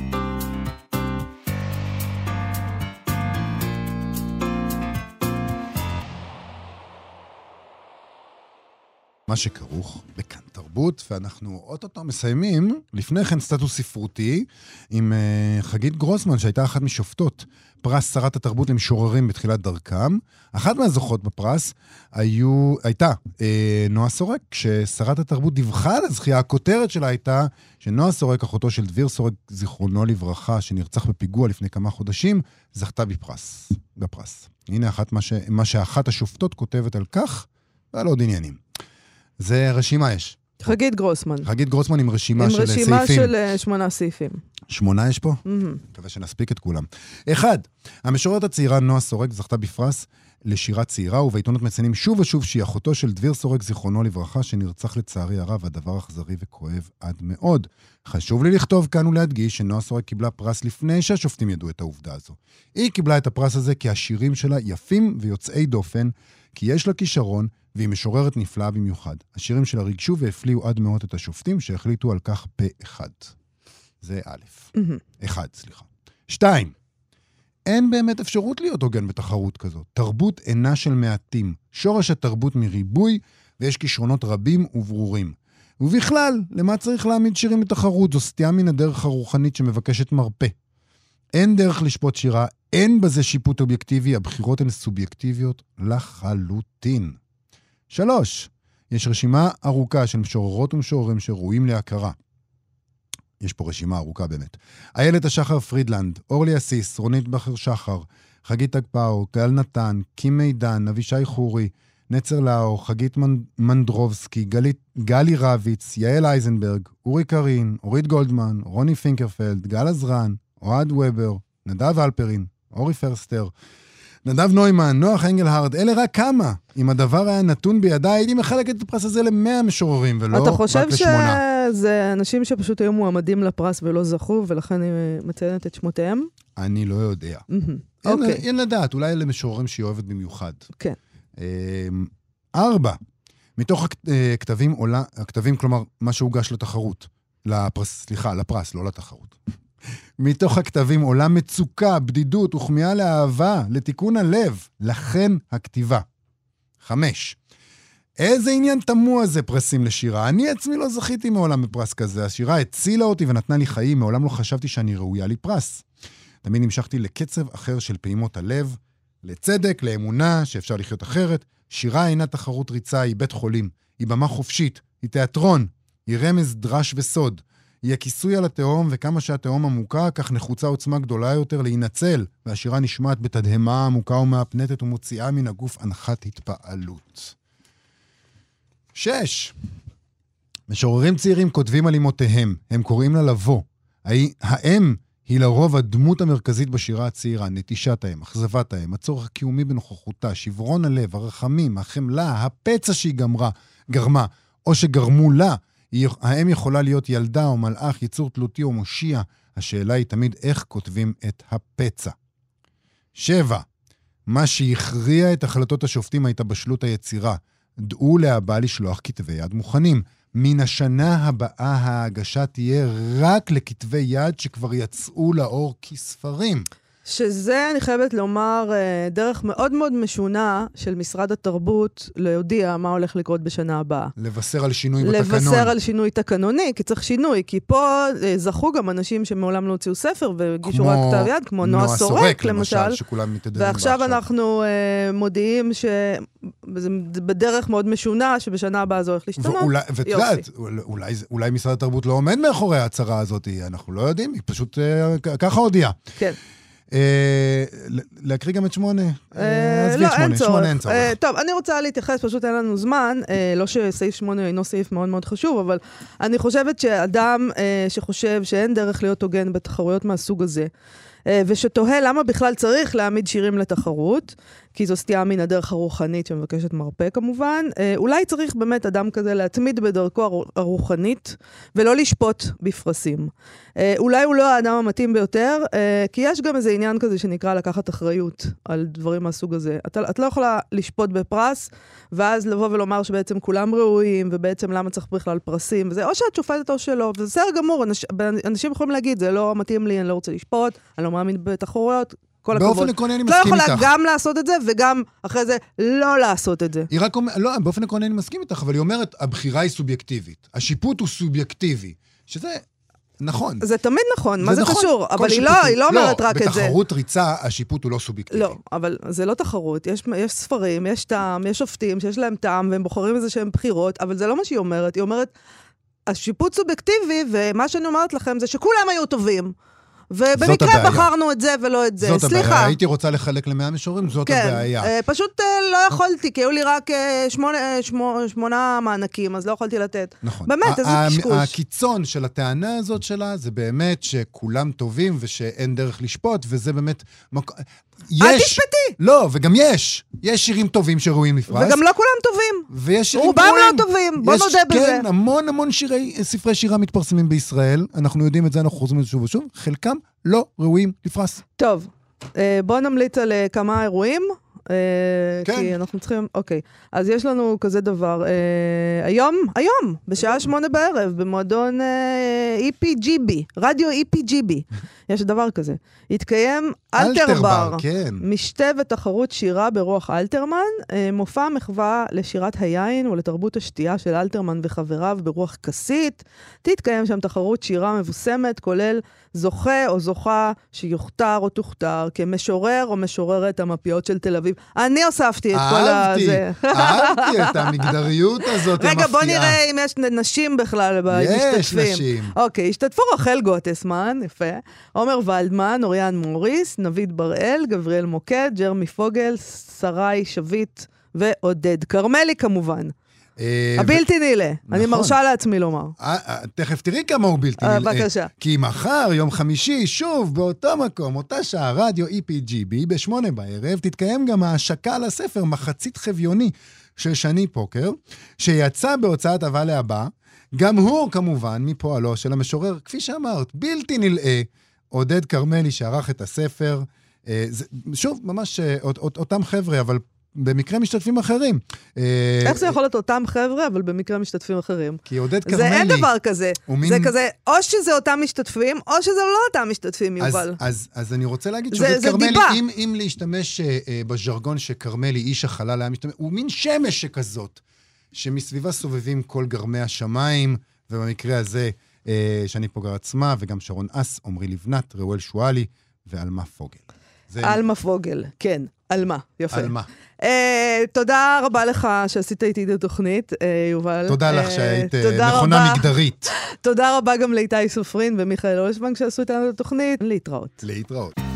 S2: מה שכרוך בכאן תרבות, ואנחנו אוטוטו מסיימים. לפני כן סטטוס ספרותי עם אה, חגית גרוסמן, שהייתה אחת משופטות פרס שרת התרבות למשוררים בתחילת דרכם. אחת מהזוכות בפרס היו, הייתה אה, נועה סורק, כששרת התרבות דיווחה על הזכייה, הכותרת שלה הייתה שנועה סורק, אחותו של דביר סורק, זיכרונו לברכה, שנרצח בפיגוע לפני כמה חודשים, זכתה בפרס. בפרס. הנה אחת מה, ש, מה שאחת השופטות כותבת על כך, ועל עוד עניינים. זה רשימה יש.
S1: חגית גרוסמן.
S2: חגית גרוסמן עם רשימה
S1: עם
S2: של
S1: רשימה
S2: סעיפים.
S1: של אה, שמונה סעיפים.
S2: שמונה יש פה?
S1: מהמם.
S2: מקווה שנספיק את כולם. אחד, המשוררת הצעירה נועה סורק זכתה בפרס לשירה צעירה, ובעיתונות מציינים שוב ושוב שהיא אחותו של דביר סורק, זיכרונו לברכה, שנרצח לצערי הרב, הדבר אכזרי וכואב עד מאוד. חשוב לי לכתוב כאן ולהדגיש שנועה סורק קיבלה פרס לפני שהשופטים ידעו את העובדה הזו. היא קיבלה את הפרס הזה כי השירים שלה יפים ויוצאי דופן, כי יש לה כישרון, והיא משוררת נפלאה במיוחד. השירים שלה ריגשו והפליאו עד מאוד את השופטים, שהחליטו על כך פה אחד. זה א'. אחד, סליחה. שתיים, אין באמת אפשרות להיות הוגן בתחרות כזאת. תרבות אינה של מעטים. שורש התרבות מריבוי, ויש כישרונות רבים וברורים. ובכלל, למה צריך להעמיד שירים בתחרות? זו סטייה מן הדרך הרוחנית שמבקשת מרפא. אין דרך לשפוט שירה, אין בזה שיפוט אובייקטיבי, הבחירות הן סובייקטיביות לחלוטין. שלוש, יש רשימה ארוכה של משוררות ומשוררים שראויים להכרה. יש פה רשימה ארוכה באמת. איילת השחר פרידלנד, אורלי אסיס, רונית בכר שחר, חגית אגפאו, גל נתן, קים מידן, אבישי חורי, נצר לאו, חגית מנ- מנדרובסקי, גלי, גלי רביץ, יעל אייזנברג, אורי קרין, אורית גולדמן, רוני פינקרפלד, גל עזרן, אוהד וובר, נדב אלפרין, אורי פרסטר, נדב נוימן, נוח אנגלהרד, אלה רק כמה. אם הדבר היה נתון בידיי, הייתי מחלק את הפרס הזה למאה משוררים, ולא
S1: אתה
S2: רק
S1: חושב
S2: לשמונה.
S1: שזה אנשים שפשוט היו מועמדים לפרס ולא זכו, ולכן אני מציינת את שמותיהם?
S2: אני לא יודע.
S1: מהמם.
S2: אין,
S1: אוקיי.
S2: אין לדעת, אולי אלה משוררים שהיא אוהבת במיוחד.
S1: כן.
S2: אה, ארבע, מתוך הכ- אה, הכתבים עולה, הכתבים, כלומר, מה שהוגש לתחרות, לפרס, סליחה, לפרס, לא לתחרות. מתוך הכתבים עולה מצוקה, בדידות וכמיהה לאהבה, לתיקון הלב, לכן הכתיבה. חמש, איזה עניין תמוה זה פרסים לשירה. אני עצמי לא זכיתי מעולם בפרס כזה. השירה הצילה אותי ונתנה לי חיים, מעולם לא חשבתי שאני ראויה לפרס. תמיד נמשכתי לקצב אחר של פעימות הלב, לצדק, לאמונה, שאפשר לחיות אחרת. שירה אינה תחרות ריצה, היא בית חולים. היא במה חופשית, היא תיאטרון, היא רמז דרש וסוד. היא הכיסוי על התהום, וכמה שהתהום עמוקה, כך נחוצה עוצמה גדולה יותר להינצל, והשירה נשמעת בתדהמה עמוקה ומהפנטת ומוציאה מן הגוף אנחת התפעלות. שש, משוררים צעירים כותבים על אמותיהם, הם קוראים לה לבוא. האם היא לרוב הדמות המרכזית בשירה הצעירה, נטישת האם, אכזבת האם, הצורך הקיומי בנוכחותה, שברון הלב, הרחמים, החמלה, הפצע שהיא גמרה, גרמה, או שגרמו לה. האם יכולה להיות ילדה או מלאך, יצור תלותי או מושיע? השאלה היא תמיד איך כותבים את הפצע. שבע, מה שהכריע את החלטות השופטים הייתה בשלות היצירה. דעו להבא לשלוח כתבי יד מוכנים. מן השנה הבאה ההגשה תהיה רק לכתבי יד שכבר יצאו לאור כספרים.
S1: שזה, אני חייבת לומר, אה, דרך מאוד מאוד משונה של משרד התרבות להודיע מה הולך לקרות בשנה הבאה.
S2: לבשר על שינוי בתקנון.
S1: לבשר על שינוי תקנוני, כי צריך שינוי, כי פה אה, זכו גם אנשים שמעולם לא הוציאו ספר והגישו רק כתב יד, כמו נועה סורק, למשל.
S2: שכולם מתהדרים בה
S1: ועכשיו אנחנו אה, מודיעים שזה בדרך מאוד משונה, שבשנה הבאה זה הולך להשתנות.
S2: ואולי, ואת. יודעת, אולי, זה- אולי משרד התרבות לא עומד מאחורי ההצהרה הזאת, אנחנו לא יודעים, היא פשוט כ- ככה הודיעה.
S1: כן.
S2: אה, להקריא גם את שמונה?
S1: אה,
S2: עזבי
S1: לא,
S2: את שמונה. שמונה אין צורך.
S1: אה, טוב, אני רוצה להתייחס, פשוט אין לנו זמן. אה, לא שסעיף 8 אינו סעיף מאוד מאוד חשוב, אבל אני חושבת שאדם אה, שחושב שאין דרך להיות הוגן בתחרויות מהסוג הזה, אה, ושתוהה למה בכלל צריך להעמיד שירים לתחרות, כי זו סטייה מן הדרך הרוחנית שמבקשת מרפא כמובן, אה, אולי צריך באמת אדם כזה להתמיד בדרכו הרו- הרוחנית, ולא לשפוט בפרסים. אה, אולי הוא לא האדם המתאים ביותר, אה, כי יש גם איזה עניין כזה שנקרא לקחת אחריות על דברים מהסוג הזה. אתה, את לא יכולה לשפוט בפרס, ואז לבוא ולומר שבעצם כולם ראויים, ובעצם למה צריך בכלל פרסים, וזה או שאת שופטת או שלא, וזה בסדר גמור, אנש, אנשים יכולים להגיד, זה לא מתאים לי, אני לא רוצה לשפוט, אני לא מאמין בתחרויות, כל הכבוד.
S2: באופן עקרוני אני
S1: את לא
S2: מסכים
S1: יכולה
S2: איתך.
S1: גם לעשות את זה, וגם אחרי זה לא לעשות את זה.
S2: היא רק אומרת, לא, באופן עקרוני אני מסכים איתך, אבל היא אומרת, הבחירה היא סובייקטיבית. השיפוט הוא סובייקטיבי. שזה נכון.
S1: זה תמיד נכון, מה זה
S2: נכון,
S1: קשור? אבל היא לא, היא לא אומרת רק את זה.
S2: בתחרות ריצה, השיפוט הוא לא סובייקטיבי.
S1: לא, אבל זה לא תחרות. יש, יש ספרים, יש טעם, יש שופטים שיש להם טעם, והם בוחרים איזה שהם בחירות, אבל זה לא מה שהיא אומרת. היא אומרת, השיפוט סובייקטיבי, ומה שאני אומרת לכם זה שכולם היו טובים. ובמקרה. בחרנו את זה ולא את זה.
S2: זאת
S1: סליחה.
S2: הבעיה. הייתי רוצה לחלק למאה משוררים, זאת
S1: כן,
S2: הבעיה.
S1: אה, פשוט אה, לא יכולתי, כי היו לי רק אה, שמונה, אה, שמו, שמונה מענקים, אז לא יכולתי לתת.
S2: נכון.
S1: באמת, איזה קשקוש.
S2: הקיצון של הטענה הזאת שלה זה באמת שכולם טובים ושאין דרך לשפוט, וזה באמת... מק...
S1: אל
S2: יש...
S1: תשפטי.
S2: לא, וגם יש. יש שירים טובים שראויים לפרס.
S1: וגם לא כולם טובים.
S2: ויש שירים
S1: רובם
S2: גרועים.
S1: לא טובים, בוא
S2: יש,
S1: נודה בזה.
S2: כן, המון המון שירי, ספרי שירה מתפרסמים בישראל. אנחנו יודעים את זה, אנחנו חוזרים לזה שוב ושוב. חלקם לא ראויים לפרס.
S1: טוב, אה, בואו נמליץ על אה, כמה אירועים. אה,
S2: כן.
S1: כי אנחנו צריכים, אוקיי. אז יש לנו כזה דבר. היום, היום, בשעה שמונה בערב, במועדון EPGB, רדיו EPGB, יש דבר כזה. יתקיים אלתרבר.
S2: כן.
S1: משתה ותחרות שירה ברוח אלתרמן, אה, מופע מחווה לשירת היין ולתרבות השתייה של אלתרמן וחבריו ברוח כסית. תתקיים שם תחרות שירה מבוסמת, כולל זוכה או זוכה שיוכתר או תוכתר כמשורר או משוררת המפיות של תל אביב. אני הוספתי את כל
S2: אהבתי,
S1: הזה.
S2: אהבתי את המגדריות הזאת המפתיעה.
S1: רגע, בוא נראה אם יש נשים בכלל במשתתפים.
S2: יש נשים.
S1: אוקיי, השתתפו רחל גוטסמן, יפה, עומר ולדמן, אוריאן מוריס, נביד בראל, גבריאל מוקד, ג'רמי פוגל, שרי שביט ועודד כרמלי כמובן.
S2: אה,
S1: הבלתי נילא, אני
S2: נכון.
S1: מרשה לעצמי לומר.
S2: אה, אה, תכף תראי כמה הוא בלתי נלאה.
S1: בבקשה.
S2: כי מחר, יום חמישי, שוב, באותו מקום, אותה שעה, רדיו EPGB, בשמונה בערב, תתקיים גם ההשקה לספר מחצית חביוני של שני פוקר, שיצא בהוצאת אבה להבא. גם הוא, כמובן, מפועלו של המשורר, כפי שאמרת, בלתי נלאה, עודד כרמלי שערך את הספר. אה, זה, שוב, ממש אה, אות, אות, אותם חבר'ה, אבל במקרה משתתפים אחרים. אה,
S1: איך זה יכול להיות אותם חבר'ה, אבל במקרה משתתפים אחרים?
S2: כי עודד כרמלי...
S1: זה אין דבר כזה.
S2: הוא מין-
S1: זה כזה, או שזה אותם משתתפים, או שזה לא אותם משתתפים,
S2: אז,
S1: יובל.
S2: אז, אז אני רוצה להגיד שעודד כרמלי. אם, אם להשתמש אה, בז'רגון שכרמלי, איש החלל, היה משתמש, הוא מין שמש שכזאת, שמסביבה סובבים כל גרמי השמיים, ובמקרה הזה, שני פוגר עצמה, וגם שרון אס, עמרי לבנת, ראואל שואלי ועלמה פוגל. זה
S1: עלמה פוגל, כן, עלמה, יפה.
S2: עלמה.
S1: אה, תודה רבה לך שעשית איתי את התוכנית, אה, יובל.
S2: תודה לך
S1: אה,
S2: שהיית אה,
S1: תודה
S2: נכונה
S1: רבה.
S2: מגדרית.
S1: תודה רבה גם לאיתי סופרין ומיכאל אושבנק שעשו איתנו את התוכנית. להתראות.
S2: להתראות.